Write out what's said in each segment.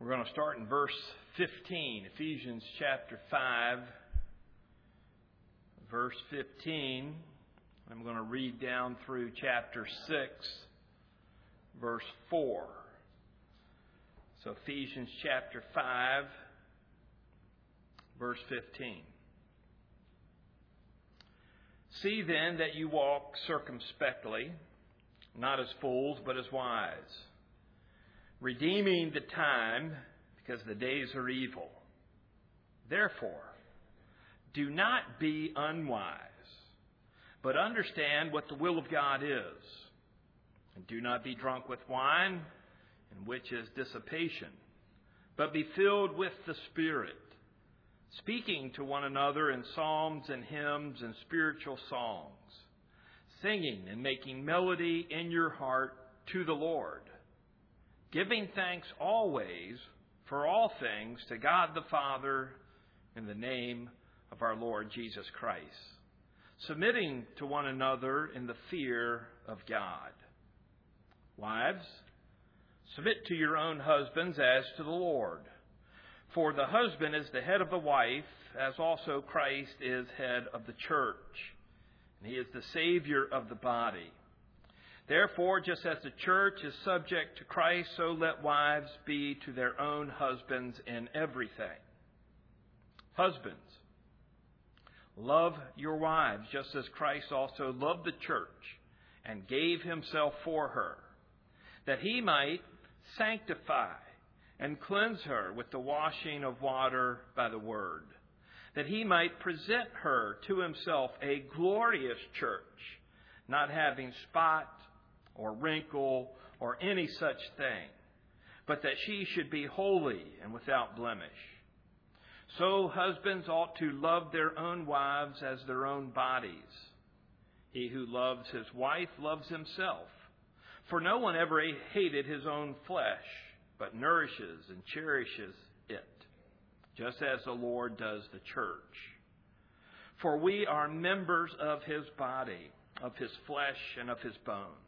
We're going to start in verse 15, Ephesians chapter 5, verse 15. I'm going to read down through chapter 6, verse 4. So, Ephesians chapter 5, verse 15. See then that you walk circumspectly, not as fools, but as wise, redeeming the time, because the days are evil. Therefore, do not be unwise, but understand what the will of God is. And do not be drunk with wine, in which is dissipation, but be filled with the Spirit speaking to one another in psalms and hymns and spiritual songs, singing and making melody in your heart to the Lord, giving thanks always for all things to God the Father in the name of our Lord Jesus Christ, submitting to one another in the fear of God. Wives, submit to your own husbands as to the Lord. For the husband is the head of the wife, as also Christ is head of the church. And he is the Savior of the body. Therefore, just as the church is subject to Christ, so let wives be to their own husbands in everything. Husbands, love your wives, just as Christ also loved the church and gave himself for her, that he might sanctify and cleanse her with the washing of water by the word, that he might present her to himself a glorious church, not having spot or wrinkle or any such thing, but that she should be holy and without blemish. So husbands ought to love their own wives as their own bodies. He who loves his wife loves himself. For no one ever hated his own flesh but nourishes and cherishes it, just as the Lord does the church. For we are members of his body, of his flesh, and of his bones.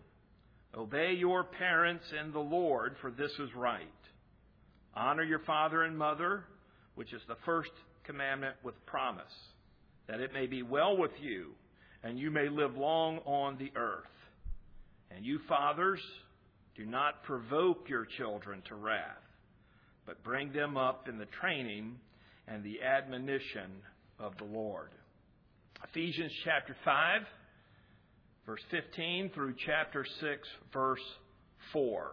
obey your parents in the Lord, for this is right. Honor your father and mother, which is the first commandment with promise, that it may be well with you, and you may live long on the earth. And you fathers, do not provoke your children to wrath, but bring them up in the training and the admonition of the Lord. Ephesians chapter 5, verse 15 through chapter 6, verse 4.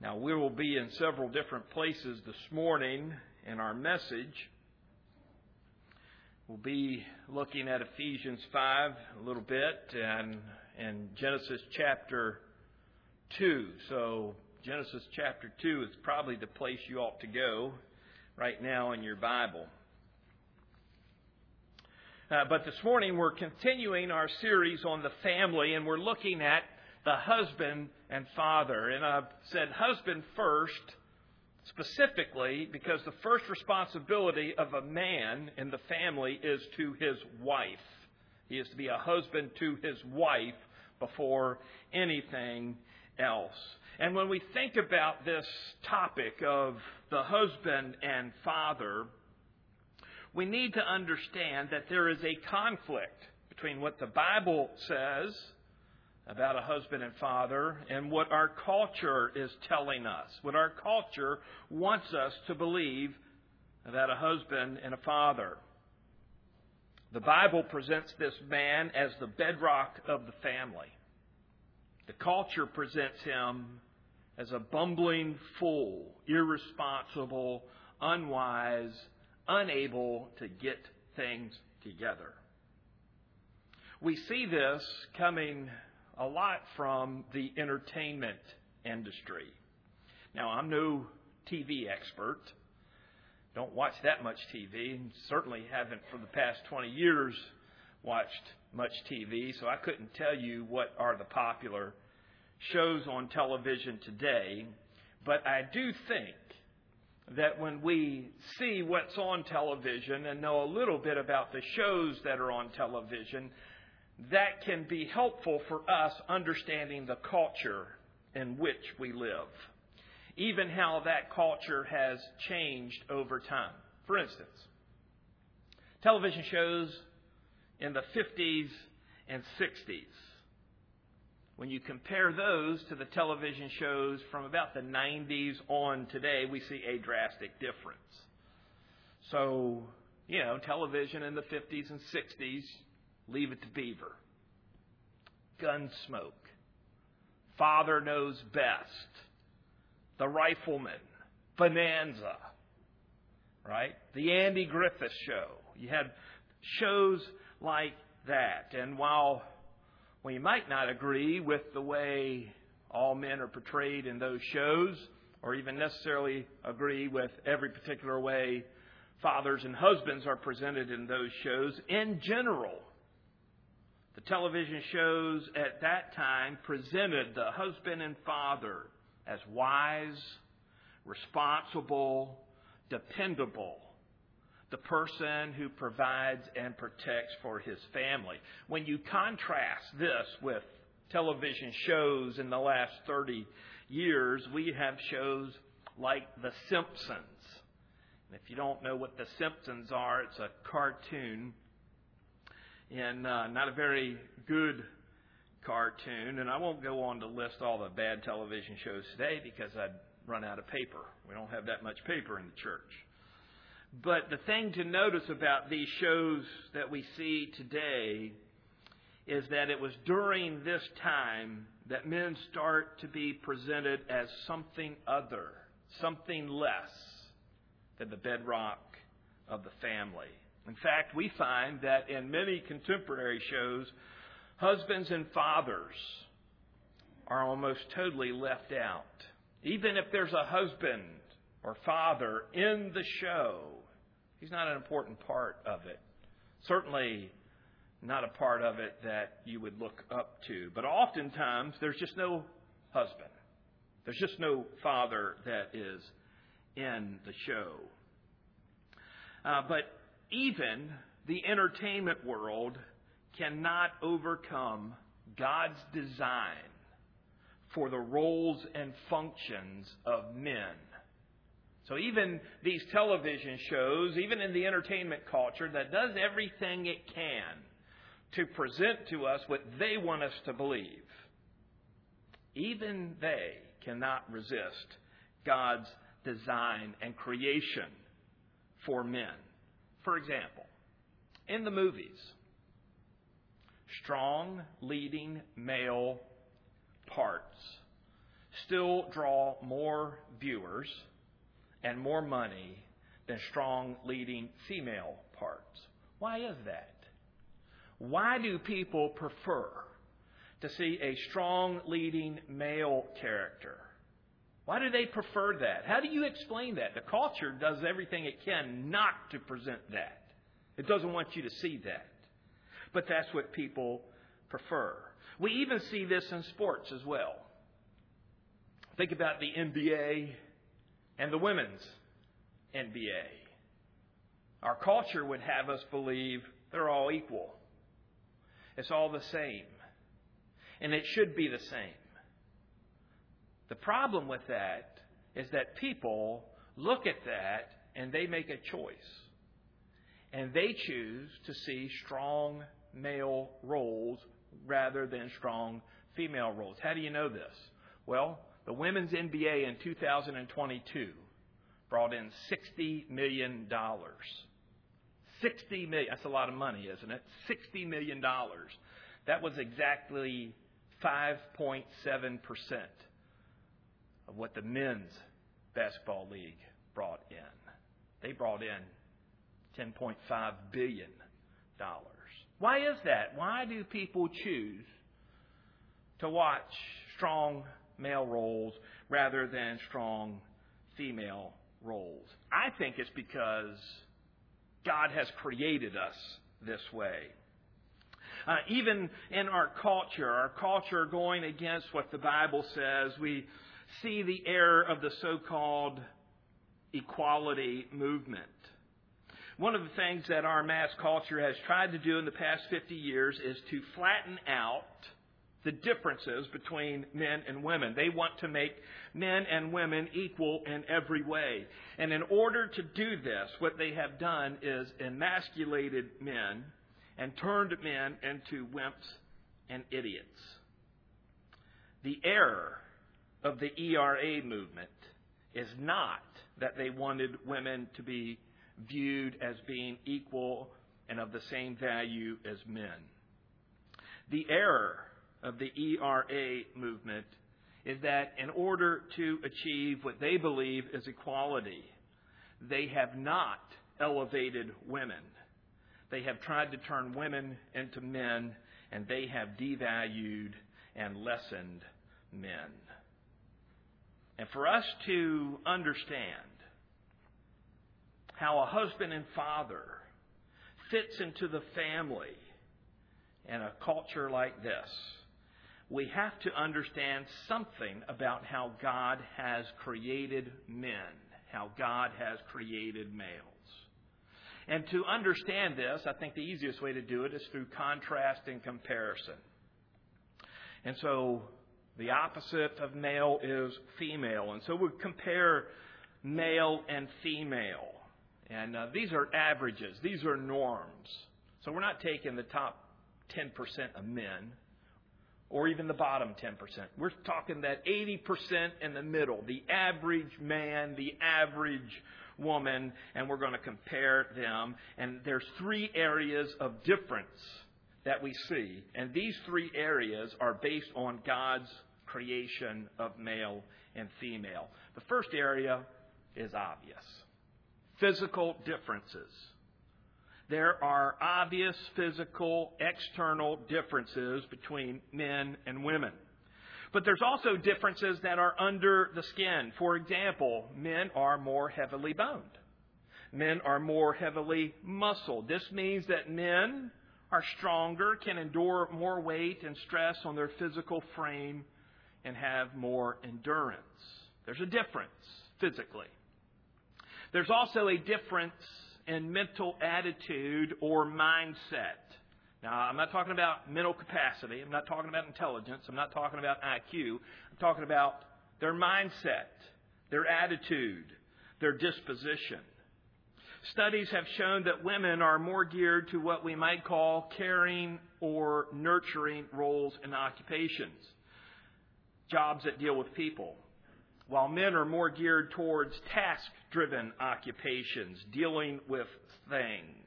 Now, we will be in several different places this morning in our message. We'll be looking at Ephesians 5 a little bit and in Genesis chapter 2. So, Genesis chapter 2 is probably the place you ought to go right now in your Bible. Uh, but this morning we're continuing our series on the family and we're looking at the husband and father. And I've said husband first specifically because the first responsibility of a man in the family is to his wife. He is to be a husband to his wife before anything else. And when we think about this topic of the husband and father, we need to understand that there is a conflict between what the Bible says about a husband and father and what our culture is telling us, what our culture wants us to believe about a husband and a father. The Bible presents this man as the bedrock of the family. The culture presents him as a bumbling fool, irresponsible, unwise, unable to get things together. We see this coming a lot from the entertainment industry. Now, I'm no TV expert. Don't watch that much TV, and certainly haven't for the past 20 years watched much TV, so I couldn't tell you what are the popular shows on television today. But I do think that when we see what's on television and know a little bit about the shows that are on television, that can be helpful for us understanding the culture in which we live. Even how that culture has changed over time. For instance, television shows in the 50s and 60s when you compare those to the television shows from about the 90s on today, we see a drastic difference. So, you know, television in the 50s and 60s, leave it to Beaver. Gunsmoke. Father Knows Best. The Rifleman. Bonanza. Right? The Andy Griffith Show. You had shows like that. And while we might not agree with the way all men are portrayed in those shows, or even necessarily agree with every particular way fathers and husbands are presented in those shows. In general, the television shows at that time presented the husband and father as wise, responsible, dependable, the person who provides and protects for his family. When you contrast this with television shows in the last 30 years, we have shows like The Simpsons. And if you don't know what The Simpsons are, it's a cartoon and uh, not a very good cartoon. And I won't go on to list all the bad television shows today because I'd run out of paper. We don't have that much paper in the church. But the thing to notice about these shows that we see today is that it was during this time that men start to be presented as something other, something less than the bedrock of the family. In fact, we find that in many contemporary shows, husbands and fathers are almost totally left out. Even if there's a husband or father in the show, He's not an important part of it. Certainly not a part of it that you would look up to. But oftentimes, there's just no husband. There's just no father that is in the show. Uh, but even the entertainment world cannot overcome God's design for the roles and functions of men so even these television shows, even in the entertainment culture that does everything it can to present to us what they want us to believe, even they cannot resist God's design and creation for men. For example, in the movies, strong leading male parts still draw more viewers and more money than strong leading female parts. Why is that? Why do people prefer to see a strong leading male character? Why do they prefer that? How do you explain that? The culture does everything it can not to present that. It doesn't want you to see that. But that's what people prefer. We even see this in sports as well. Think about the NBA and the women's NBA. Our culture would have us believe they're all equal. It's all the same. And it should be the same. The problem with that is that people look at that and they make a choice. And they choose to see strong male roles rather than strong female roles. How do you know this? Well, the women's NBA in 2022 brought in $60 million. $60 million. That's a lot of money, isn't it? $60 million. That was exactly 5.7% of what the men's basketball league brought in. They brought in $10.5 billion. Why is that? Why do people choose to watch strong male roles rather than strong female roles. I think it's because God has created us this way. Uh, even in our culture, our culture going against what the Bible says, we see the error of the so called equality movement. One of the things that our mass culture has tried to do in the past 50 years is to flatten out the differences between men and women. They want to make men and women equal in every way. And in order to do this, what they have done is emasculated men and turned men into wimps and idiots. The error of the ERA movement is not that they wanted women to be viewed as being equal and of the same value as men. The error of the ERA movement is that in order to achieve what they believe is equality, they have not elevated women. They have tried to turn women into men, and they have devalued and lessened men. And for us to understand how a husband and father fits into the family in a culture like this, we have to understand something about how God has created men, how God has created males. And to understand this, I think the easiest way to do it is through contrast and comparison. And so the opposite of male is female. And so we compare male and female. And uh, these are averages, these are norms. So we're not taking the top 10% of men or even the bottom 10%. We're talking that 80% in the middle, the average man, the average woman, and we're going to compare them. And there's three areas of difference that we see. And these three areas are based on God's creation of male and female. The first area is obvious physical differences. There are obvious physical, external differences between men and women. But there's also differences that are under the skin. For example, men are more heavily boned. Men are more heavily muscled. This means that men are stronger, can endure more weight and stress on their physical frame, and have more endurance. There's a difference physically. There's also a difference in mental attitude or mindset. Now, I'm not talking about mental capacity. I'm not talking about intelligence. I'm not talking about IQ. I'm talking about their mindset, their attitude, their disposition. Studies have shown that women are more geared to what we might call caring or nurturing roles and occupations, jobs that deal with people, while men are more geared towards task driven occupations, dealing with things.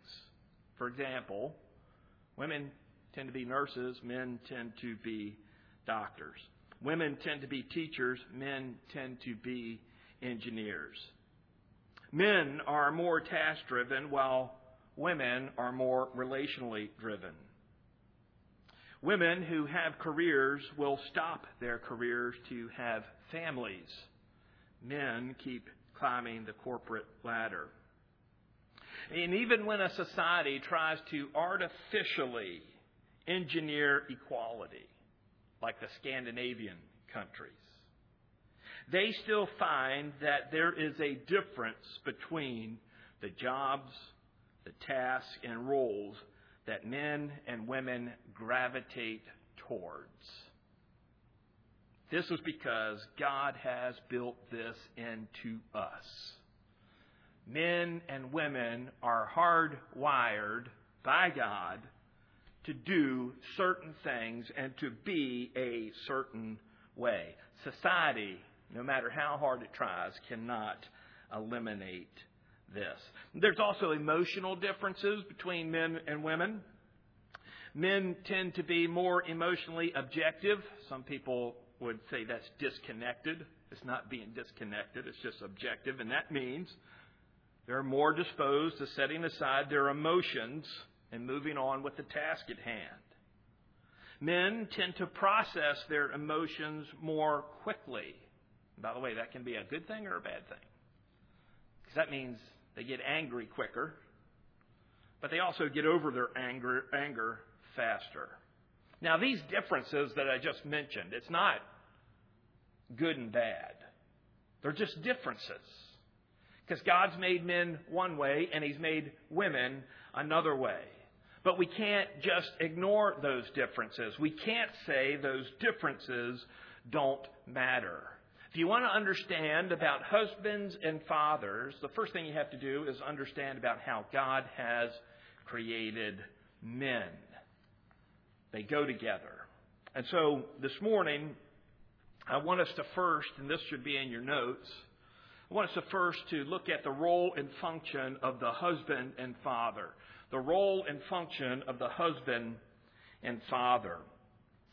For example, women tend to be nurses, men tend to be doctors. Women tend to be teachers, men tend to be engineers. Men are more task driven, while women are more relationally driven. Women who have careers will stop their careers to have families. Men keep climbing the corporate ladder. And even when a society tries to artificially engineer equality, like the Scandinavian countries, they still find that there is a difference between the jobs, the tasks, and roles that men and women gravitate towards. This is because God has built this into us. Men and women are hardwired by God to do certain things and to be a certain way. Society, no matter how hard it tries, cannot eliminate this. There's also emotional differences between men and women. Men tend to be more emotionally objective. Some people would say that's disconnected. It's not being disconnected, it's just objective. And that means they're more disposed to setting aside their emotions and moving on with the task at hand. Men tend to process their emotions more quickly. By the way, that can be a good thing or a bad thing. because that means they get angry quicker, but they also get over their anger, anger faster. Now, these differences that I just mentioned, it's not good and bad. They're just differences. Because God's made men one way and He's made women another way. But we can't just ignore those differences. We can't say those differences don't matter. If you want to understand about husbands and fathers, the first thing you have to do is understand about how God has created men. They go together. And so this morning, I want us to first, and this should be in your notes, I want us to first to look at the role and function of the husband and father. The role and function of the husband and father.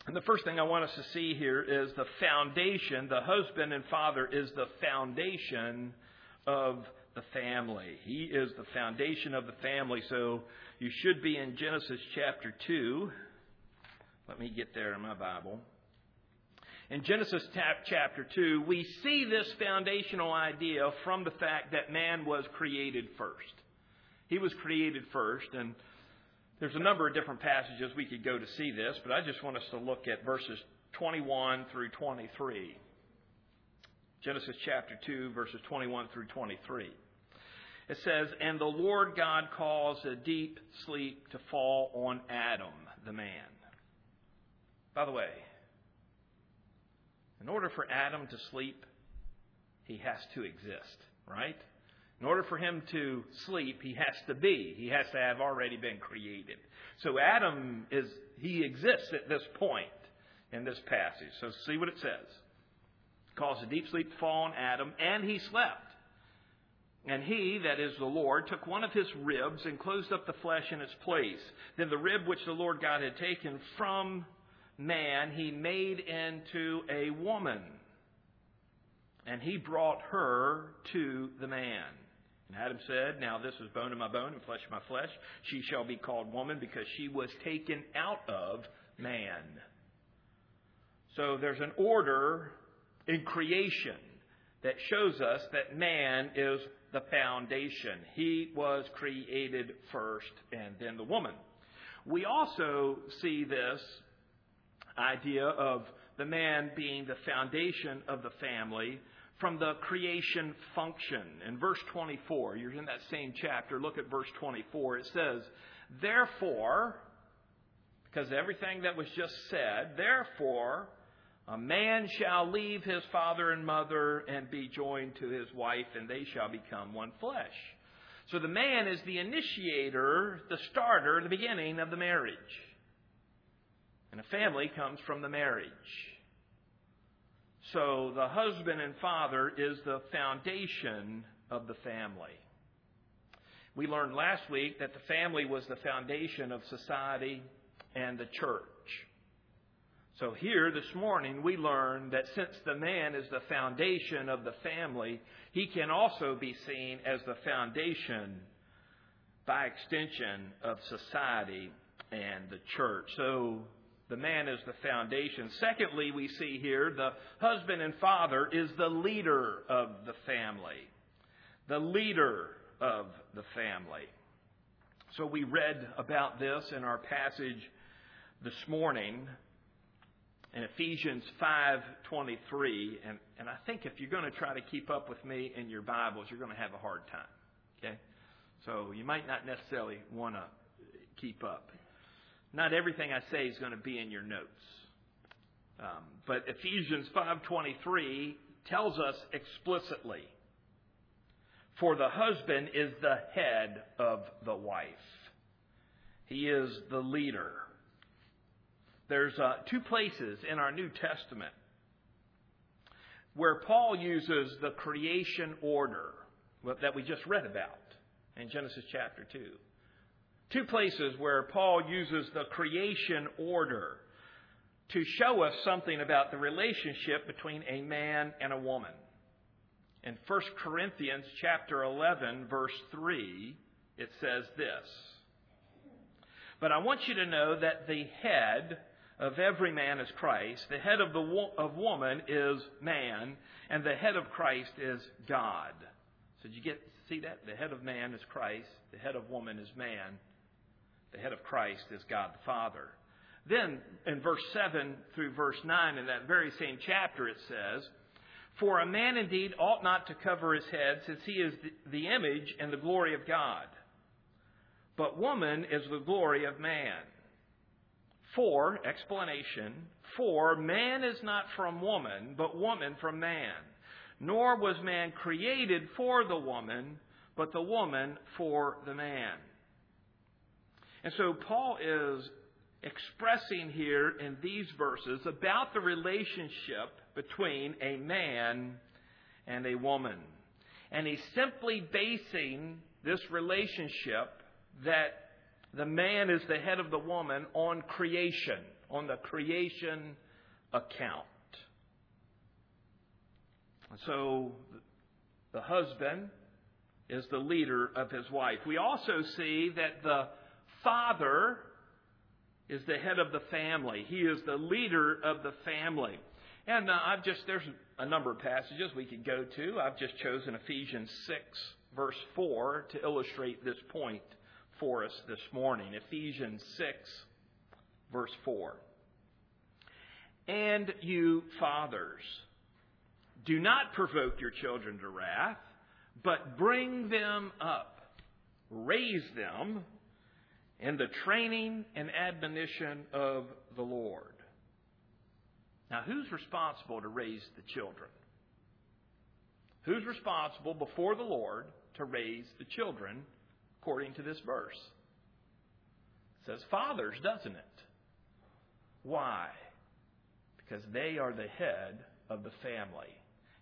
And the first thing I want us to see here is the foundation. The husband and father is the foundation of the family. He is the foundation of the family. So you should be in Genesis chapter 2. Let me get there in my Bible. In Genesis chapter 2, we see this foundational idea from the fact that man was created first. He was created first, and there's a number of different passages we could go to see this, but I just want us to look at verses 21 through 23. Genesis chapter 2, verses 21 through 23. It says, And the Lord God caused a deep sleep to fall on Adam, the man. By the way, in order for Adam to sleep, he has to exist, right? In order for him to sleep, he has to be. He has to have already been created. So Adam is, he exists at this point in this passage. So see what it says. Caused a deep sleep to fall on Adam, and he slept. And he, that is the Lord, took one of his ribs and closed up the flesh in its place. Then the rib which the Lord God had taken from man he made into a woman. And he brought her to the man. And Adam said, Now this is bone of my bone and flesh of my flesh. She shall be called woman because she was taken out of man. So there's an order in creation that shows us that man is the foundation. He was created first and then the woman. We also see this idea of the man being the foundation of the family from the creation function. In verse 24, you're in that same chapter, look at verse 24. It says, Therefore, because everything that was just said, therefore, a man shall leave his father and mother and be joined to his wife, and they shall become one flesh. So the man is the initiator, the starter, the beginning of the marriage. And a family comes from the marriage. So the husband and father is the foundation of the family. We learned last week that the family was the foundation of society and the church. So here this morning we learn that since the man is the foundation of the family, he can also be seen as the foundation by extension of society and the church. So the man is the foundation. Secondly, we see here the husband and father is the leader of the family. The leader of the family. So we read about this in our passage this morning in Ephesians 5:23 and and I think if you're going to try to keep up with me in your Bibles you're going to have a hard time. Okay? So you might not necessarily want to keep up. Not everything I say is going to be in your notes. Um, but Ephesians 5:23 tells us explicitly, "For the husband is the head of the wife. He is the leader." There's uh, two places in our New Testament where Paul uses the creation order that we just read about in Genesis chapter 2. Two places where Paul uses the creation order to show us something about the relationship between a man and a woman. In 1 Corinthians chapter 11 verse 3, it says this. But I want you to know that the head of every man is Christ, the head of the of woman is man, and the head of Christ is God. So did you get see that? The head of man is Christ, the head of woman is man, the head of Christ is God the Father. Then in verse 7 through verse 9 in that very same chapter it says, For a man indeed ought not to cover his head, since he is the image and the glory of God. But woman is the glory of man. For, explanation, for man is not from woman, but woman from man. Nor was man created for the woman, but the woman for the man. And so Paul is expressing here in these verses about the relationship between a man and a woman. And he's simply basing this relationship that the man is the head of the woman on creation, on the creation account. So the husband is the leader of his wife. We also see that the father is the head of the family. He is the leader of the family. And uh, I've just, there's a number of passages we could go to. I've just chosen Ephesians 6, verse 4, to illustrate this point for us this morning. Ephesians 6, verse 4. And you fathers, do not provoke your children to wrath, but bring them up, raise them in the training and admonition of the Lord. Now, who's responsible to raise the children? Who's responsible before the Lord to raise the children according to this verse? It says fathers, doesn't it? Why? Because they are the head of the family.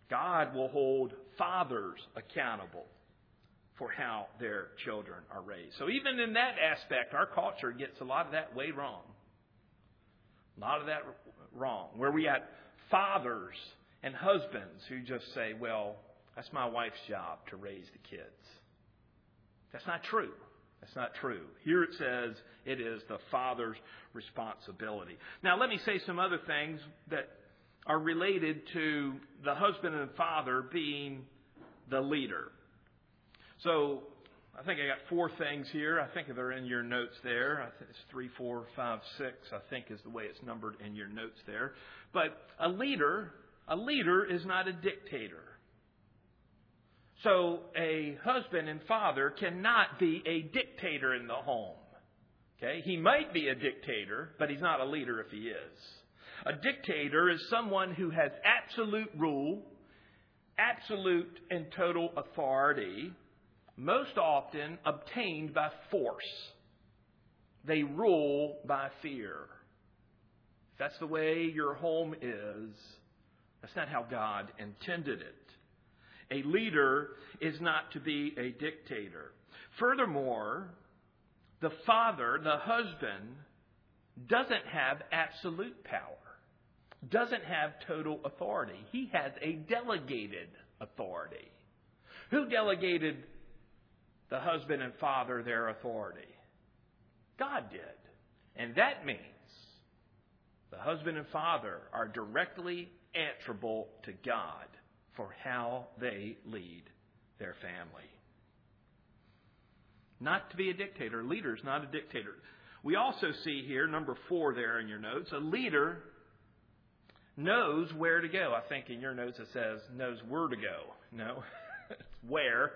God will hold fathers accountable for how their children are raised. So even in that aspect, our culture gets a lot of that way wrong. A lot of that wrong. Where we got fathers and husbands who just say, well, that's my wife's job to raise the kids. That's not true. That's not true. Here it says it is the father's responsibility. Now, let me say some other things that are related to the husband and father being the leader. So I think I got four things here. I think they're in your notes there. I think it's three, four, five, six. I think is the way it's numbered in your notes there. But a leader, a leader is not a dictator. So a husband and father cannot be a dictator in the home. Okay? He might be a dictator, but he's not a leader if he is. A dictator is someone who has absolute rule, absolute and total authority, most often obtained by force. They rule by fear. If that's the way your home is, that's not how God intended it. A leader is not to be a dictator. Furthermore, the father, the husband, doesn't have absolute power, doesn't have total authority. He has a delegated authority. Who delegated the husband and father their authority? God did. And that means the husband and father are directly answerable to God for how they lead their family. Not to be a dictator. Leader is not a dictator. We also see here, number four there in your notes, a leader knows where to go. I think in your notes it says knows where to go. No, it's where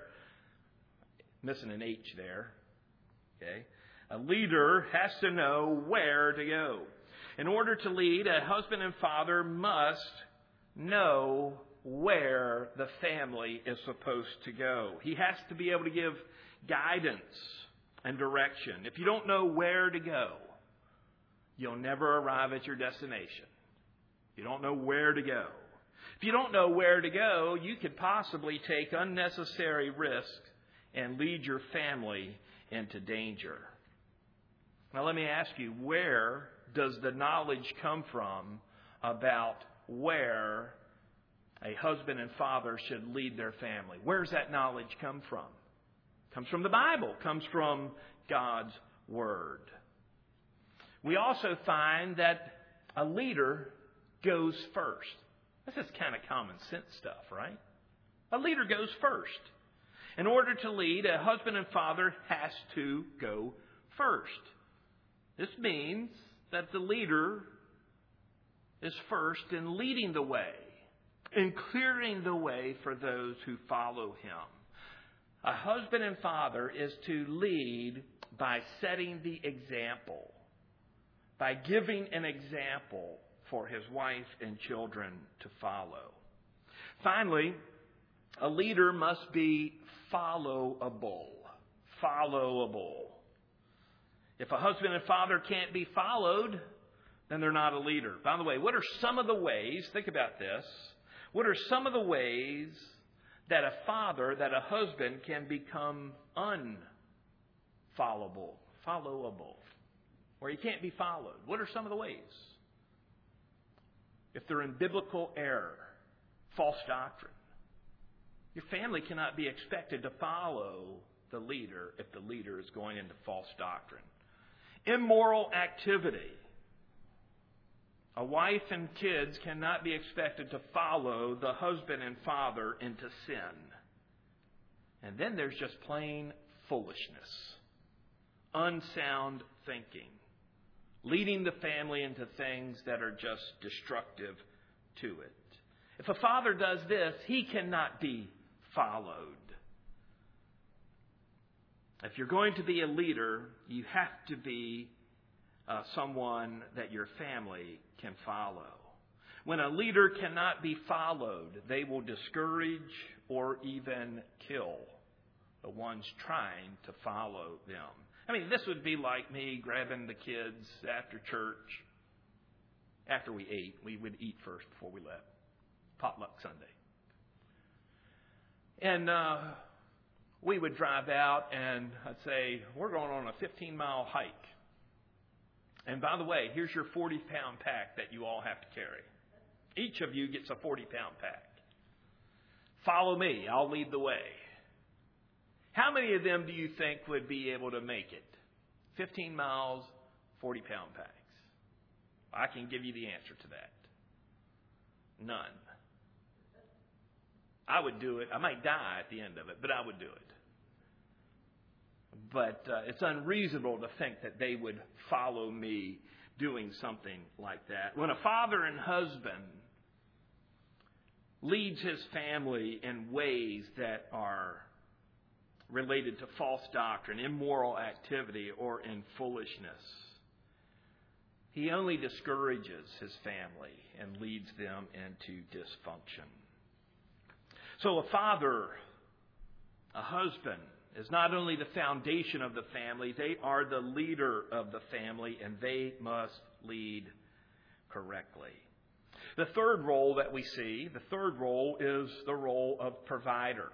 missing an H there. Okay? A leader has to know where to go. In order to lead, a husband and father must know where the family is supposed to go. He has to be able to give guidance and direction. If you don't know where to go, you'll never arrive at your destination. You don't know where to go. If you don't know where to go, you could possibly take unnecessary risks and lead your family into danger. Now, let me ask you where does the knowledge come from about where a husband and father should lead their family? Where's that knowledge come from? It comes from the Bible, comes from God's Word. We also find that a leader goes first. This is kind of common sense stuff, right? A leader goes first. In order to lead, a husband and father has to go first. This means that the leader is first in leading the way, in clearing the way for those who follow him. A husband and father is to lead by setting the example, by giving an example for his wife and children to follow. Finally, a leader must be followable. Followable. If a husband and father can't be followed, then they're not a leader. By the way, what are some of the ways, think about this, what are some of the ways that a father, that a husband can become unfollowable, followable, where he can't be followed? What are some of the ways? If they're in biblical error, false doctrine, your family cannot be expected to follow the leader if the leader is going into false doctrine. Immoral activity. A wife and kids cannot be expected to follow the husband and father into sin. And then there's just plain foolishness, unsound thinking, leading the family into things that are just destructive to it. If a father does this, he cannot be followed. If you're going to be a leader, you have to be uh, someone that your family can follow. When a leader cannot be followed, they will discourage or even kill the ones trying to follow them. I mean, this would be like me grabbing the kids after church. After we ate, we would eat first before we left. Potluck Sunday. And uh, we would drive out, and I'd say, We're going on a 15 mile hike. And by the way, here's your 40 pound pack that you all have to carry. Each of you gets a 40 pound pack. Follow me, I'll lead the way. How many of them do you think would be able to make it? 15 miles, 40 pound packs. I can give you the answer to that. None. I would do it. I might die at the end of it, but I would do it. But uh, it's unreasonable to think that they would follow me doing something like that. When a father and husband leads his family in ways that are related to false doctrine, immoral activity, or in foolishness, he only discourages his family and leads them into dysfunction. So a father, a husband, is not only the foundation of the family, they are the leader of the family, and they must lead correctly. The third role that we see, the third role is the role of provider.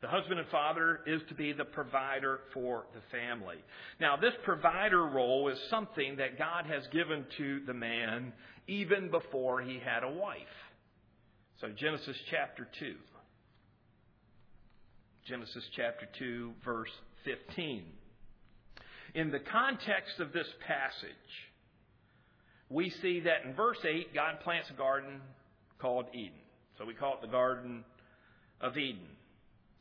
The husband and father is to be the provider for the family. Now, this provider role is something that God has given to the man even before he had a wife. So, Genesis chapter 2. Genesis chapter 2, verse 15. In the context of this passage, we see that in verse 8, God plants a garden called Eden. So we call it the Garden of Eden.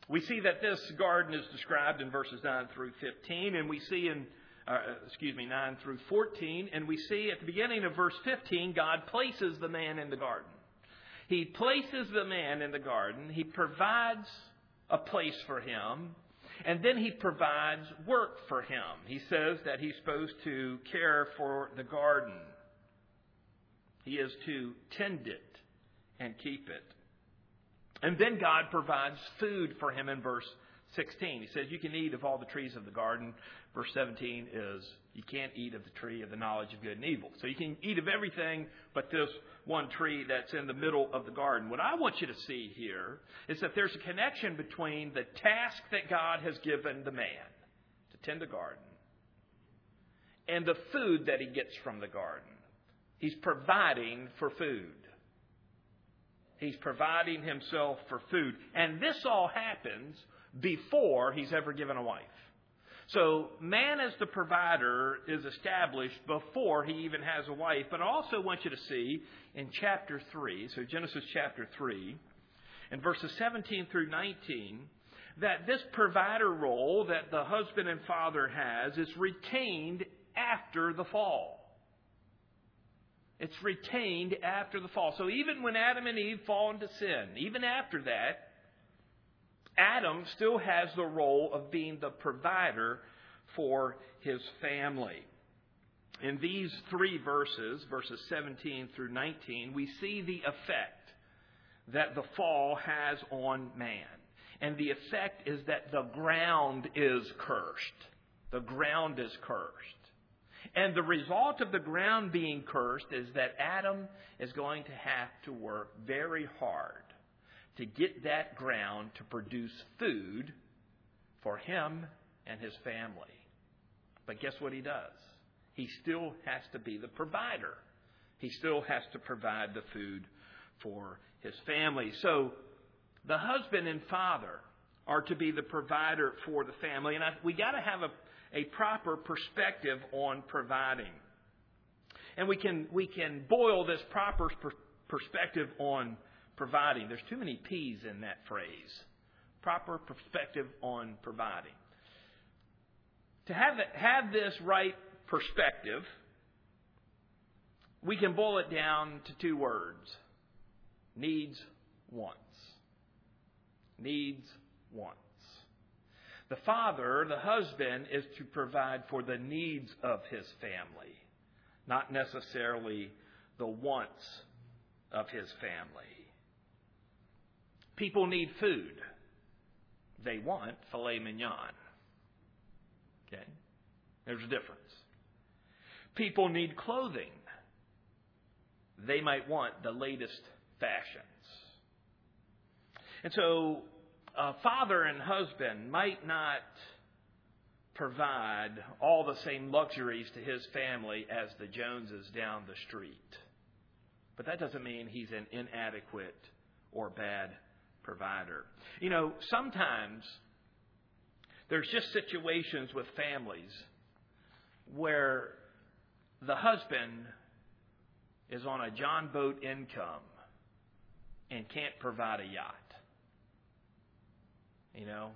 We see that this garden is described in verses 9 through 15, and we see in, uh, excuse me, 9 through 14, and we see at the beginning of verse 15, God places the man in the garden. He places the man in the garden. He provides a place for him, and then he provides work for him. He says that he's supposed to care for the garden. He is to tend it and keep it. And then God provides food for him in verse 16. He says, You can eat of all the trees of the garden. Verse 17 is, You can't eat of the tree of the knowledge of good and evil. So you can eat of everything but this one tree that's in the middle of the garden. What I want you to see here is that there's a connection between the task that God has given the man to tend the garden and the food that he gets from the garden. He's providing for food. He's providing himself for food. And this all happens before he's ever given a wife. So, man as the provider is established before he even has a wife. But I also want you to see in chapter 3, so Genesis chapter 3, in verses 17 through 19, that this provider role that the husband and father has is retained after the fall. It's retained after the fall. So even when Adam and Eve fall into sin, even after that, Adam still has the role of being the provider for his family. In these three verses, verses 17 through 19, we see the effect that the fall has on man. And the effect is that the ground is cursed. The ground is cursed. And the result of the ground being cursed is that Adam is going to have to work very hard to get that ground to produce food for him and his family. But guess what he does? He still has to be the provider. He still has to provide the food for his family. So the husband and father are to be the provider for the family. And I, we got to have a a proper perspective on providing. And we can, we can boil this proper per- perspective on providing. There's too many P's in that phrase. Proper perspective on providing. To have, have this right perspective, we can boil it down to two words needs, wants. Needs, wants. The father, the husband, is to provide for the needs of his family, not necessarily the wants of his family. People need food. They want filet mignon. Okay? There's a difference. People need clothing. They might want the latest fashions. And so a father and husband might not provide all the same luxuries to his family as the Joneses down the street. But that doesn't mean he's an inadequate or bad provider. You know, sometimes there's just situations with families where the husband is on a John boat income and can't provide a yacht. You know,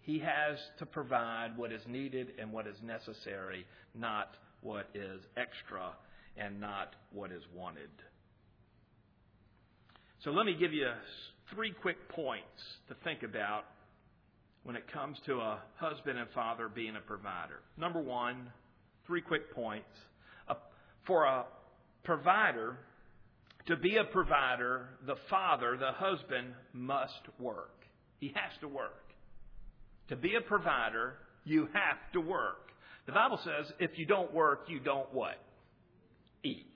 he has to provide what is needed and what is necessary, not what is extra and not what is wanted. So let me give you three quick points to think about when it comes to a husband and father being a provider. Number one, three quick points. For a provider, to be a provider, the father, the husband, must work. He has to work. To be a provider, you have to work. The Bible says if you don't work, you don't what? Eat.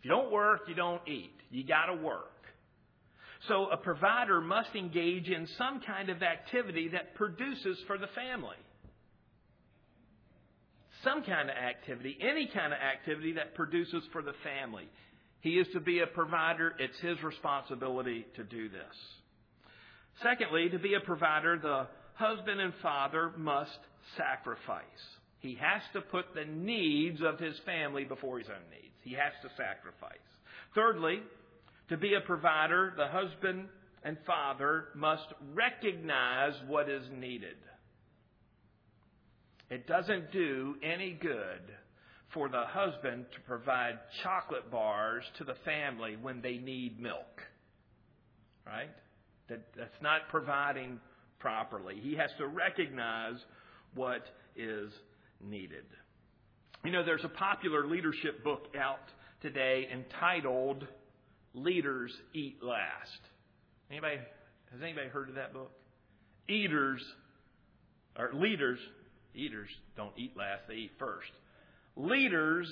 If you don't work, you don't eat. You got to work. So a provider must engage in some kind of activity that produces for the family. Some kind of activity, any kind of activity that produces for the family. He is to be a provider. It's his responsibility to do this. Secondly, to be a provider, the husband and father must sacrifice. He has to put the needs of his family before his own needs. He has to sacrifice. Thirdly, to be a provider, the husband and father must recognize what is needed. It doesn't do any good for the husband to provide chocolate bars to the family when they need milk. Right? that, that's not providing properly. He has to recognize what is needed. You know, there's a popular leadership book out today entitled Leaders Eat Last. Anybody has anybody heard of that book? Eaters or leaders eaters don't eat last, they eat first. Leaders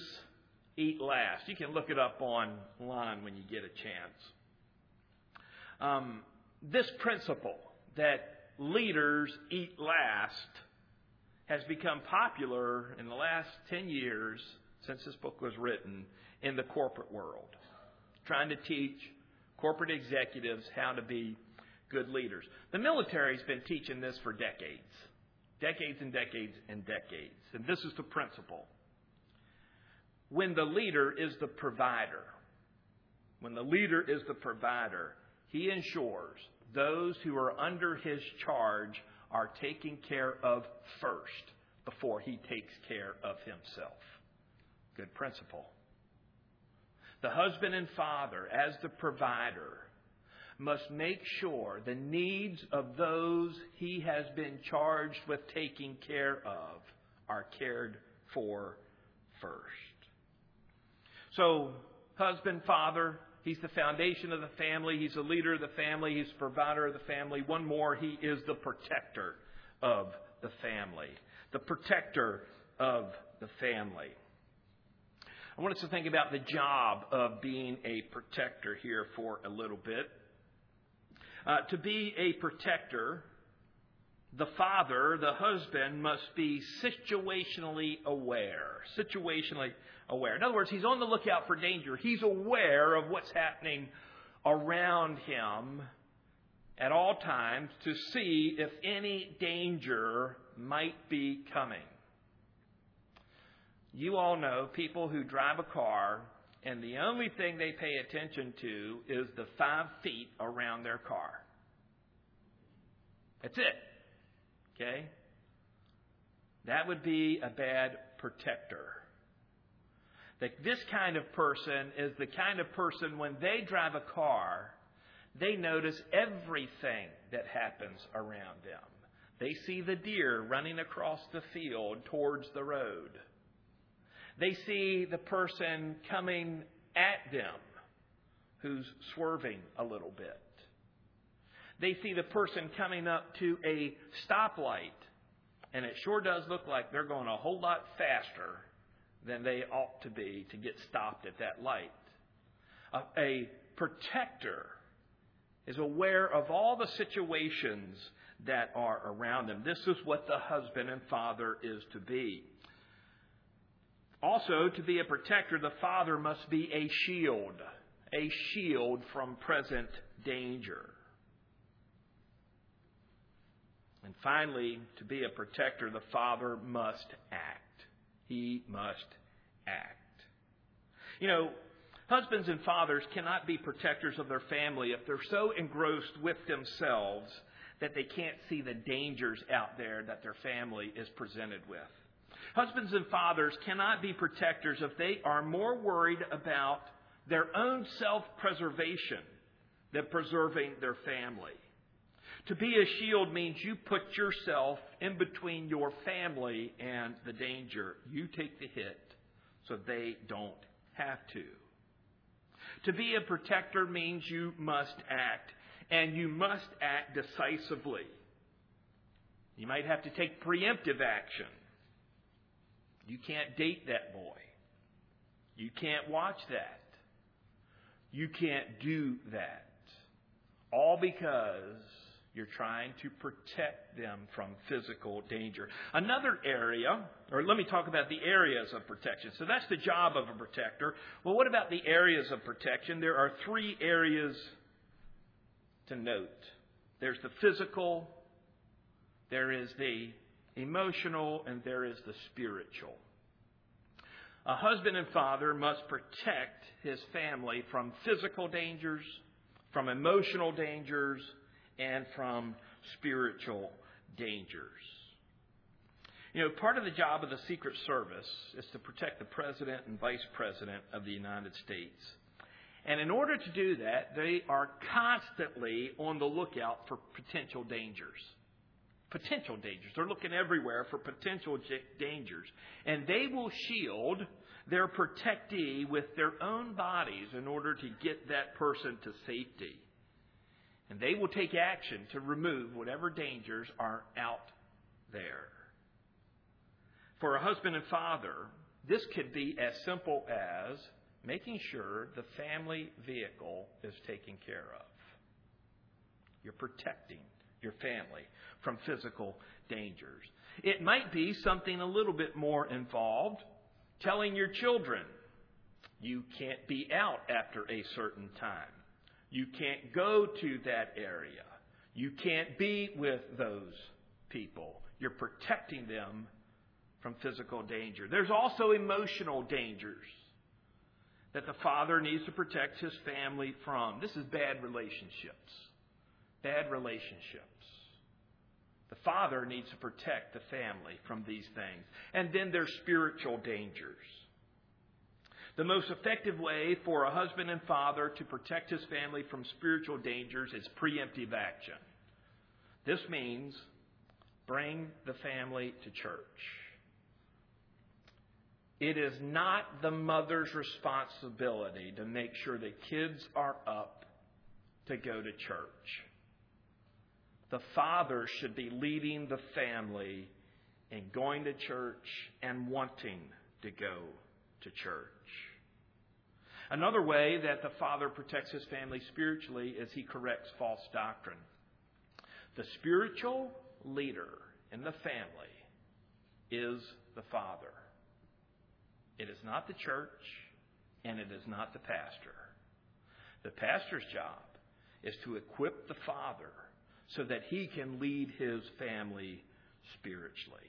eat last. You can look it up online when you get a chance. Um, this principle that leaders eat last has become popular in the last 10 years since this book was written in the corporate world, trying to teach corporate executives how to be good leaders. The military's been teaching this for decades. Decades and decades and decades. And this is the principle. When the leader is the provider, when the leader is the provider, he ensures those who are under his charge are taken care of first before he takes care of himself. Good principle. The husband and father, as the provider, must make sure the needs of those he has been charged with taking care of are cared for first. So, husband, father, he's the foundation of the family, he's the leader of the family, he's the provider of the family. One more, he is the protector of the family. The protector of the family. I want us to think about the job of being a protector here for a little bit. Uh, to be a protector, the father, the husband, must be situationally aware. Situationally aware. In other words, he's on the lookout for danger. He's aware of what's happening around him at all times to see if any danger might be coming. You all know people who drive a car and the only thing they pay attention to is the five feet around their car. That's it. Okay? That would be a bad protector. That this kind of person is the kind of person when they drive a car, they notice everything that happens around them. They see the deer running across the field towards the road. They see the person coming at them who's swerving a little bit. They see the person coming up to a stoplight, and it sure does look like they're going a whole lot faster than they ought to be to get stopped at that light. A, a protector is aware of all the situations that are around them. This is what the husband and father is to be. Also, to be a protector, the father must be a shield, a shield from present danger. And finally, to be a protector, the father must act. He must act. You know, husbands and fathers cannot be protectors of their family if they're so engrossed with themselves that they can't see the dangers out there that their family is presented with. Husbands and fathers cannot be protectors if they are more worried about their own self preservation than preserving their family. To be a shield means you put yourself in between your family and the danger. You take the hit so they don't have to. To be a protector means you must act, and you must act decisively. You might have to take preemptive action. You can't date that boy. You can't watch that. You can't do that. All because you're trying to protect them from physical danger. Another area, or let me talk about the areas of protection. So that's the job of a protector. Well, what about the areas of protection? There are three areas to note there's the physical, there is the emotional, and there is the spiritual. A husband and father must protect his family from physical dangers, from emotional dangers, and from spiritual dangers. You know, part of the job of the Secret Service is to protect the President and Vice President of the United States. And in order to do that, they are constantly on the lookout for potential dangers potential dangers. They're looking everywhere for potential dangers. And they will shield their protectee with their own bodies in order to get that person to safety. And they will take action to remove whatever dangers are out there. For a husband and father, this could be as simple as making sure the family vehicle is taken care of. You're protecting your family from physical dangers. It might be something a little bit more involved, telling your children you can't be out after a certain time. You can't go to that area. You can't be with those people. You're protecting them from physical danger. There's also emotional dangers that the father needs to protect his family from. This is bad relationships bad relationships. The father needs to protect the family from these things. And then there's spiritual dangers. The most effective way for a husband and father to protect his family from spiritual dangers is preemptive action. This means bring the family to church. It is not the mother's responsibility to make sure the kids are up to go to church. The father should be leading the family in going to church and wanting to go to church. Another way that the father protects his family spiritually is he corrects false doctrine. The spiritual leader in the family is the father. It is not the church, and it is not the pastor. The pastor's job is to equip the father so that he can lead his family spiritually.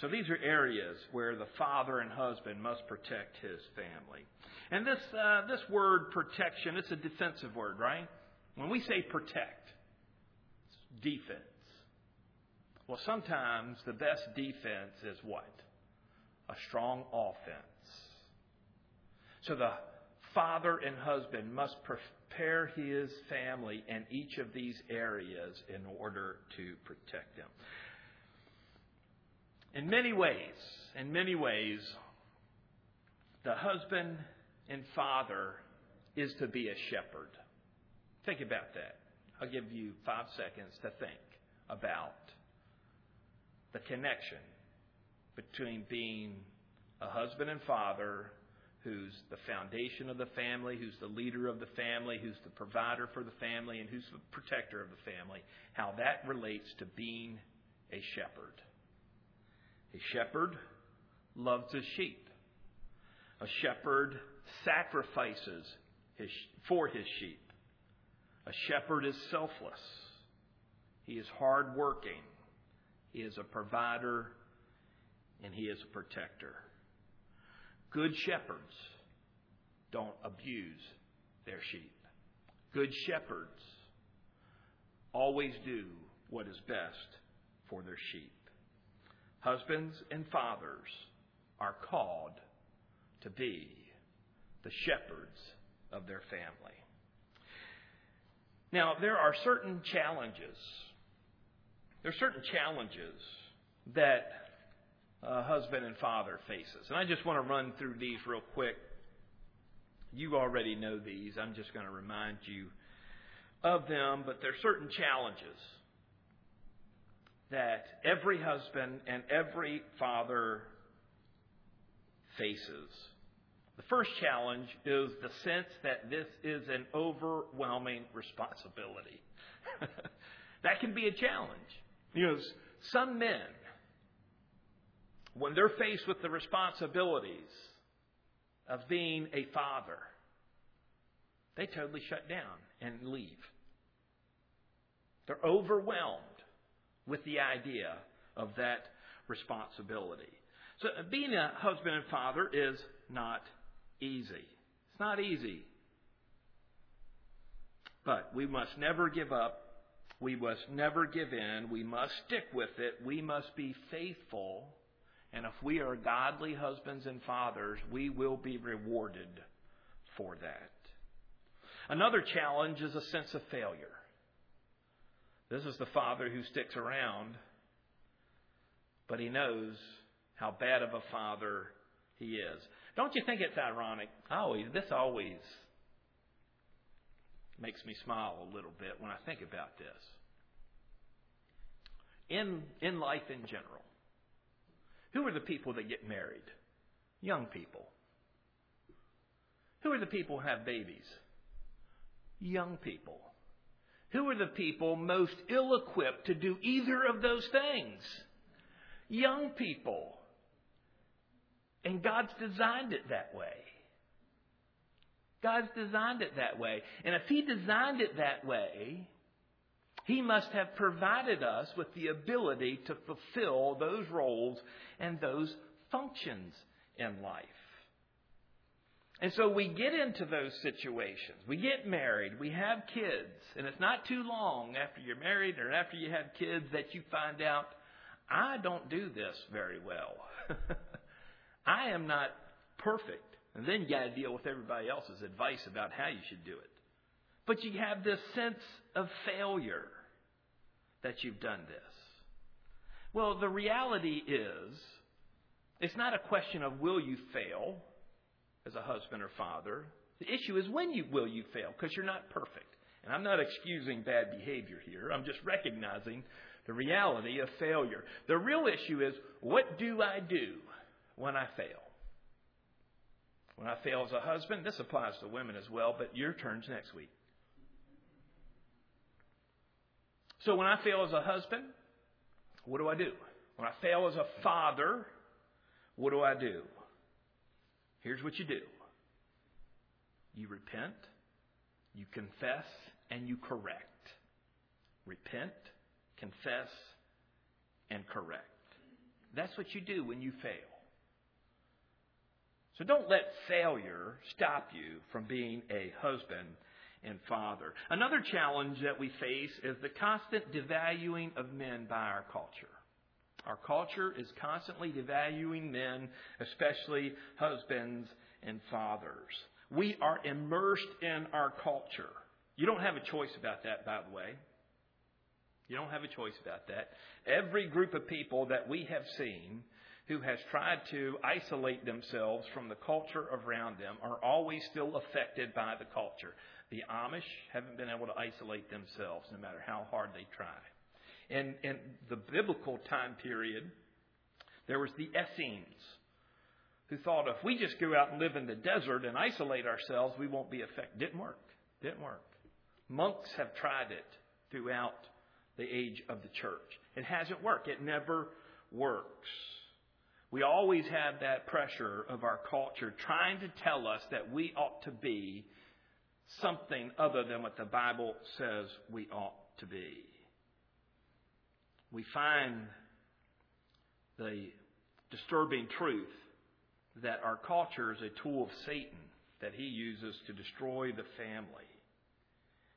So these are areas where the father and husband must protect his family. And this, uh, this word protection, it's a defensive word, right? When we say protect, it's defense. Well, sometimes the best defense is what? A strong offense. So the father and husband must prepare his family in each of these areas in order to protect them. In many ways, in many ways, the husband and father is to be a shepherd. Think about that. I'll give you five seconds to think about the connection between being a husband and father who's the foundation of the family, who's the leader of the family, who's the provider for the family, and who's the protector of the family, how that relates to being a shepherd. A shepherd loves his sheep. A shepherd sacrifices his, for his sheep. A shepherd is selfless. He is hardworking. He is a provider and he is a protector. Good shepherds don't abuse their sheep. Good shepherds always do what is best for their sheep. Husbands and fathers are called to be the shepherds of their family. Now, there are certain challenges. There are certain challenges that a husband and father faces. And I just want to run through these real quick. You already know these. I'm just going to remind you of them, but there are certain challenges that every husband and every father faces. The first challenge is the sense that this is an overwhelming responsibility. that can be a challenge. Know, some men when they're faced with the responsibilities of being a father, they totally shut down and leave. They're overwhelmed with the idea of that responsibility. So, uh, being a husband and father is not easy. It's not easy. But we must never give up. We must never give in. We must stick with it. We must be faithful and if we are godly husbands and fathers, we will be rewarded for that. Another challenge is a sense of failure. This is the father who sticks around, but he knows how bad of a father he is. Don't you think it's ironic? Always, this always makes me smile a little bit when I think about this. In, in life in general, who are the people that get married? Young people. Who are the people who have babies? Young people. Who are the people most ill equipped to do either of those things? Young people. And God's designed it that way. God's designed it that way. And if He designed it that way, he must have provided us with the ability to fulfill those roles and those functions in life. And so we get into those situations. We get married, we have kids, and it's not too long after you're married or after you have kids that you find out, I don't do this very well. I am not perfect. And then you got to deal with everybody else's advice about how you should do it. But you have this sense of failure that you've done this. Well, the reality is, it's not a question of will you fail as a husband or father. The issue is when you will you fail because you're not perfect. And I'm not excusing bad behavior here. I'm just recognizing the reality of failure. The real issue is what do I do when I fail? When I fail as a husband, this applies to women as well, but your turn's next week. So when I fail as a husband, what do I do? When I fail as a father, what do I do? Here's what you do you repent, you confess, and you correct. Repent, confess, and correct. That's what you do when you fail. So don't let failure stop you from being a husband and father. Another challenge that we face is the constant devaluing of men by our culture. Our culture is constantly devaluing men, especially husbands and fathers. We are immersed in our culture. You don't have a choice about that, by the way. You don't have a choice about that. Every group of people that we have seen who has tried to isolate themselves from the culture around them are always still affected by the culture. The Amish haven't been able to isolate themselves no matter how hard they try. In, in the biblical time period, there was the Essenes who thought if we just go out and live in the desert and isolate ourselves, we won't be affected. Didn't work. Didn't work. Monks have tried it throughout the age of the church. It hasn't worked. It never works. We always have that pressure of our culture trying to tell us that we ought to be something other than what the Bible says we ought to be. We find the disturbing truth that our culture is a tool of Satan that he uses to destroy the family.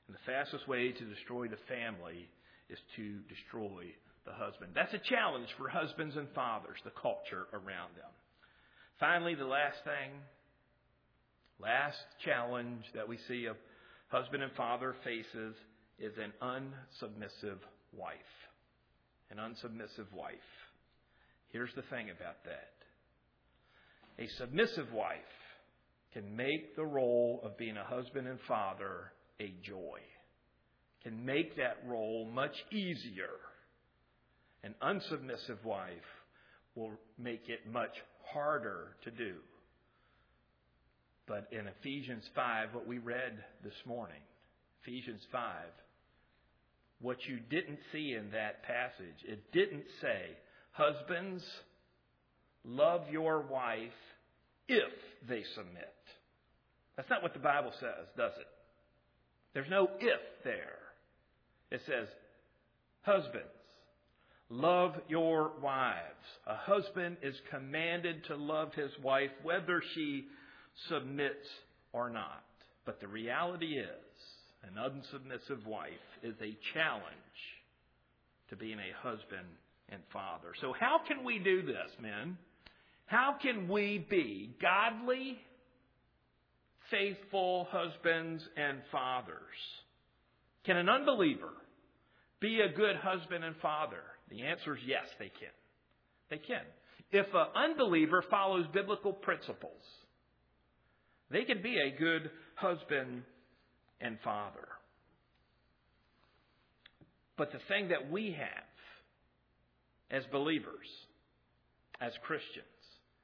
And the fastest way to destroy the family is to destroy the husband. That's a challenge for husbands and fathers, the culture around them. Finally, the last thing, last challenge that we see a husband and father faces is an unsubmissive wife. An unsubmissive wife. Here's the thing about that. A submissive wife can make the role of being a husband and father a joy. Can make that role much easier an unsubmissive wife will make it much harder to do. But in Ephesians 5, what we read this morning, Ephesians 5, what you didn't see in that passage, it didn't say, Husbands, love your wife if they submit. That's not what the Bible says, does it? There's no if there. It says, Husbands, Love your wives. A husband is commanded to love his wife whether she submits or not. But the reality is, an unsubmissive wife is a challenge to being a husband and father. So, how can we do this, men? How can we be godly, faithful husbands and fathers? Can an unbeliever be a good husband and father? The answer is yes, they can. They can. If an unbeliever follows biblical principles, they can be a good husband and father. But the thing that we have as believers, as Christians,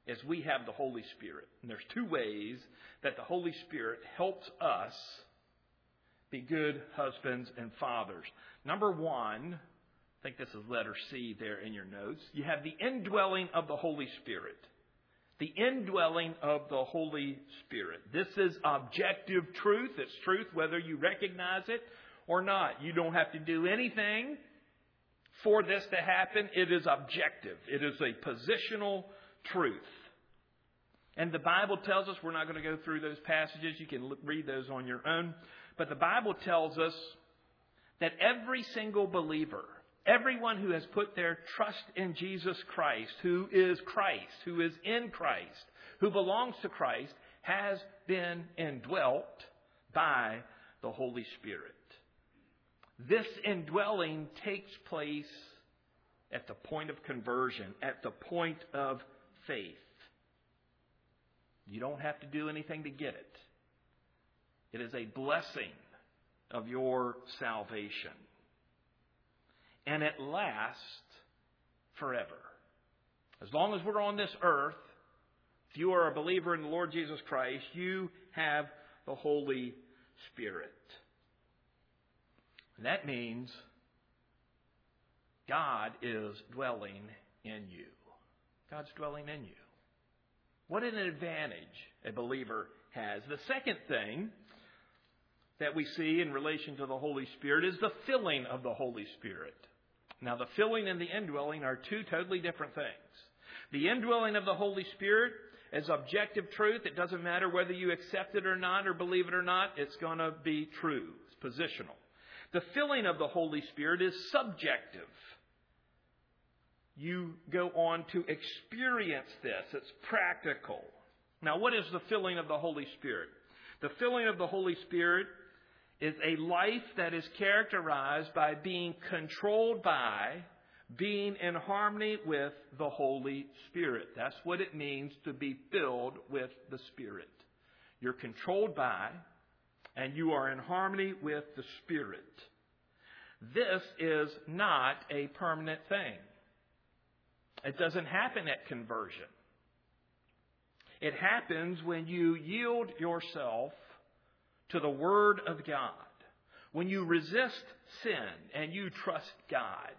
is we have the Holy Spirit. And there's two ways that the Holy Spirit helps us be good husbands and fathers. Number one, I think this is letter C there in your notes. You have the indwelling of the Holy Spirit. The indwelling of the Holy Spirit. This is objective truth. It's truth whether you recognize it or not. You don't have to do anything for this to happen. It is objective. It is a positional truth. And the Bible tells us, we're not going to go through those passages, you can read those on your own. But the Bible tells us that every single believer, everyone who has put their trust in Jesus Christ, who is Christ, who is in Christ, who belongs to Christ, has been indwelt by the Holy Spirit. This indwelling takes place at the point of conversion, at the point of faith. You don't have to do anything to get it. It is a blessing of your salvation. And it lasts forever. As long as we're on this earth, if you are a believer in the Lord Jesus Christ, you have the Holy Spirit. And that means God is dwelling in you. God's dwelling in you. What an advantage a believer has. The second thing that we see in relation to the Holy Spirit is the filling of the Holy Spirit. Now, the filling and the indwelling are two totally different things. The indwelling of the Holy Spirit is objective truth. It doesn't matter whether you accept it or not or believe it or not, it's going to be true. It's positional. The filling of the Holy Spirit is subjective you go on to experience this. It's practical. Now, what is the filling of the Holy Spirit? The filling of the Holy Spirit is a life that is characterized by being controlled by, being in harmony with the Holy Spirit. That's what it means to be filled with the Spirit. You're controlled by, and you are in harmony with the Spirit. This is not a permanent thing. It doesn't happen at conversion. It happens when you yield yourself to the Word of God. When you resist sin and you trust God,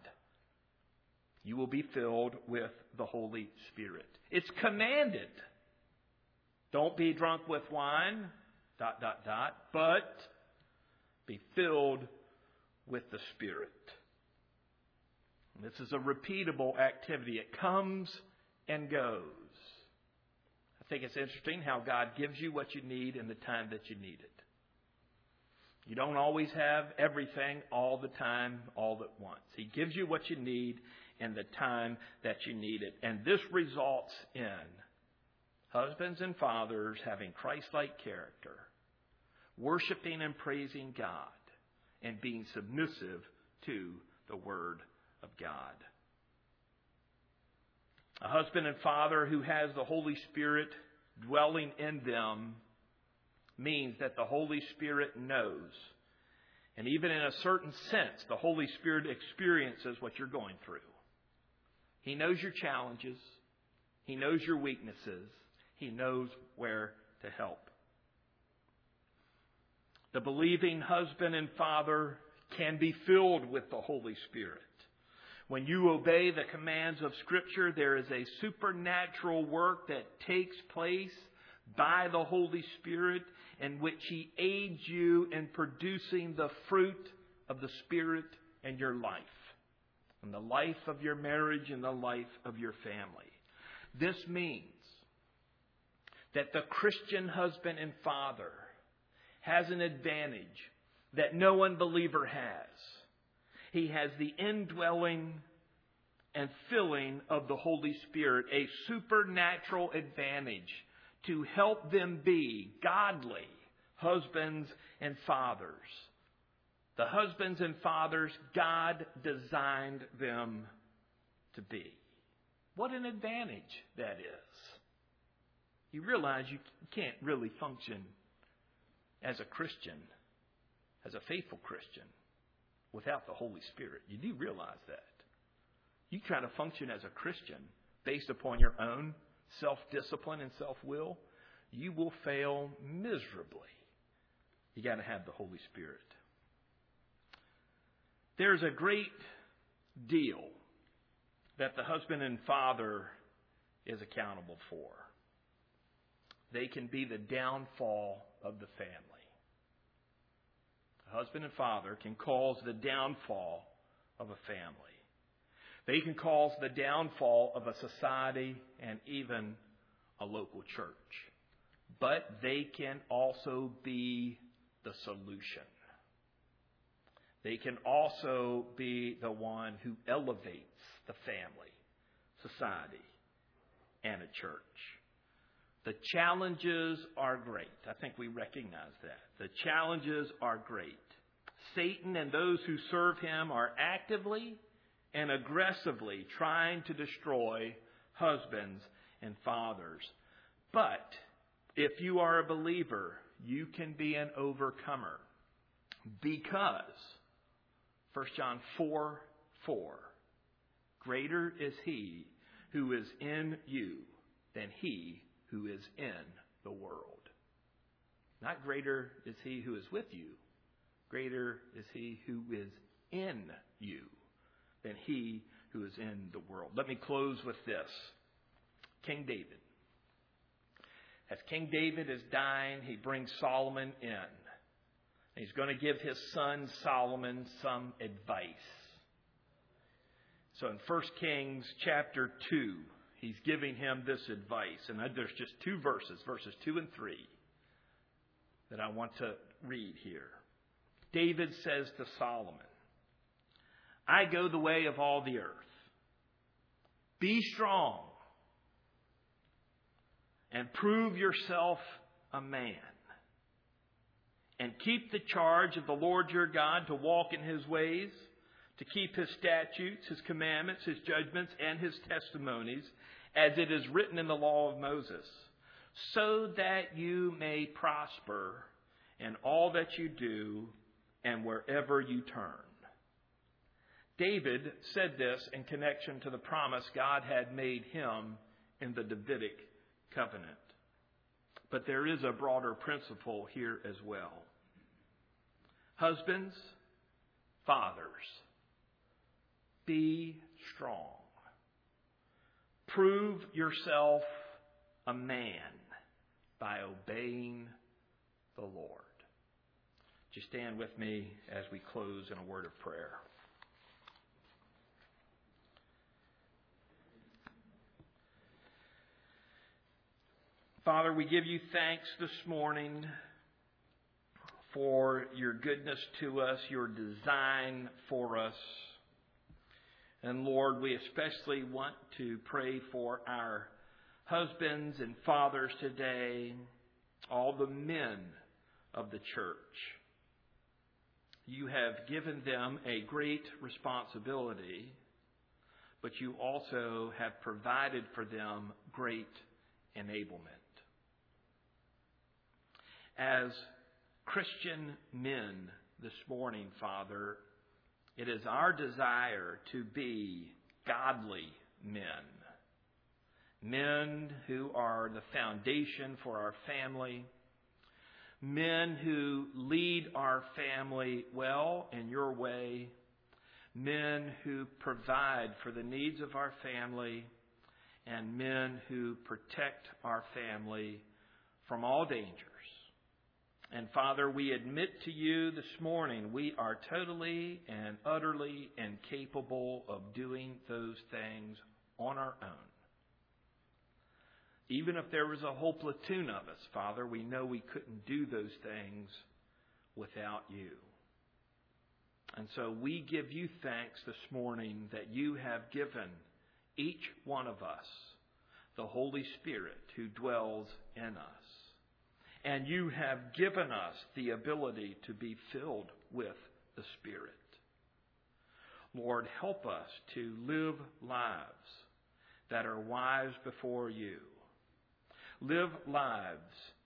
you will be filled with the Holy Spirit. It's commanded. Don't be drunk with wine, dot, dot, dot, but be filled with the Spirit. This is a repeatable activity. It comes and goes. I think it's interesting how God gives you what you need in the time that you need it. You don't always have everything all the time, all at once. He gives you what you need in the time that you need it. And this results in husbands and fathers having Christ like character, worshiping and praising God, and being submissive to the Word of God. A husband and father who has the Holy Spirit dwelling in them means that the Holy Spirit knows. And even in a certain sense, the Holy Spirit experiences what you're going through. He knows your challenges. He knows your weaknesses. He knows where to help. The believing husband and father can be filled with the Holy Spirit. When you obey the commands of Scripture, there is a supernatural work that takes place by the Holy Spirit in which He aids you in producing the fruit of the Spirit in your life, in the life of your marriage, and the life of your family. This means that the Christian husband and father has an advantage that no unbeliever has. He has the indwelling and filling of the Holy Spirit, a supernatural advantage to help them be godly husbands and fathers. The husbands and fathers God designed them to be. What an advantage that is. You realize you can't really function as a Christian, as a faithful Christian, without the Holy Spirit. You do realize that. You try to function as a Christian based upon your own self discipline and self will, you will fail miserably. You got to have the Holy Spirit. There's a great deal that the husband and father is accountable for. They can be the downfall of the family The husband and father, can cause the downfall of a family. They can cause the downfall of a society and even a local church, but they can also be the solution. They can also be the one who elevates the family, society, and a church. The challenges are great. I think we recognize that. The challenges are great. Satan and those who serve him are actively and aggressively trying to destroy husbands and fathers. But if you are a believer, you can be an overcomer because 1 John 4 4 Greater is he who is in you than he who is in the world. Not greater is he who is with you, greater is he who is in you than he who is in the world. Let me close with this King David. As King David is dying, he brings Solomon in. He's going to give his son Solomon some advice. So in 1 Kings chapter 2, he's giving him this advice. And there's just two verses, verses 2 and 3, that I want to read here. David says to Solomon, I go the way of all the earth. Be strong and prove yourself a man. And keep the charge of the Lord your God to walk in his ways, to keep his statutes, his commandments, his judgments, and his testimonies, as it is written in the law of Moses, so that you may prosper in all that you do and wherever you turn. David said this in connection to the promise God had made him in the Davidic covenant. But there is a broader principle here as well. Husbands, fathers, be strong. Prove yourself a man by obeying the Lord. Just stand with me as we close in a word of prayer. Father, we give you thanks this morning for your goodness to us, your design for us. And Lord, we especially want to pray for our husbands and fathers today, all the men of the church. You have given them a great responsibility, but you also have provided for them great enablement as Christian men this morning, Father, it is our desire to be godly men. Men who are the foundation for our family. Men who lead our family well in your way. Men who provide for the needs of our family. And men who protect our family from all danger and Father, we admit to you this morning we are totally and utterly incapable of doing those things on our own. Even if there was a whole platoon of us, Father, we know we couldn't do those things without you. And so we give you thanks this morning that you have given each one of us the Holy Spirit who dwells in us and you have given us the ability to be filled with the Spirit. Lord, help us to live lives that are wise before you. Live lives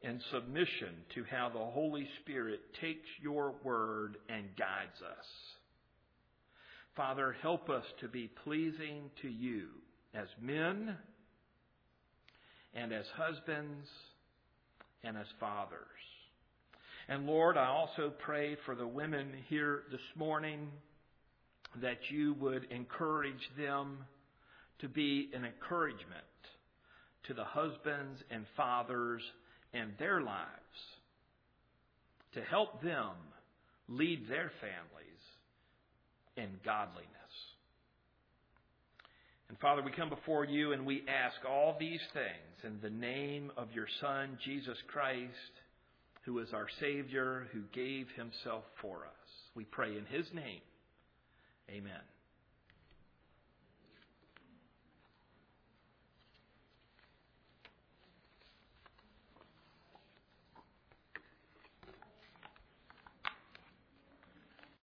in submission to how the Holy Spirit takes your word and guides us. Father, help us to be pleasing to you as men and as husbands and as fathers. And Lord, I also pray for the women here this morning that you would encourage them to be an encouragement to the husbands and fathers and their lives, to help them lead their families in godliness. And Father, we come before you and we ask all these things in the name of your Son, Jesus Christ, who is our Savior, who gave himself for us. We pray in his name. Amen.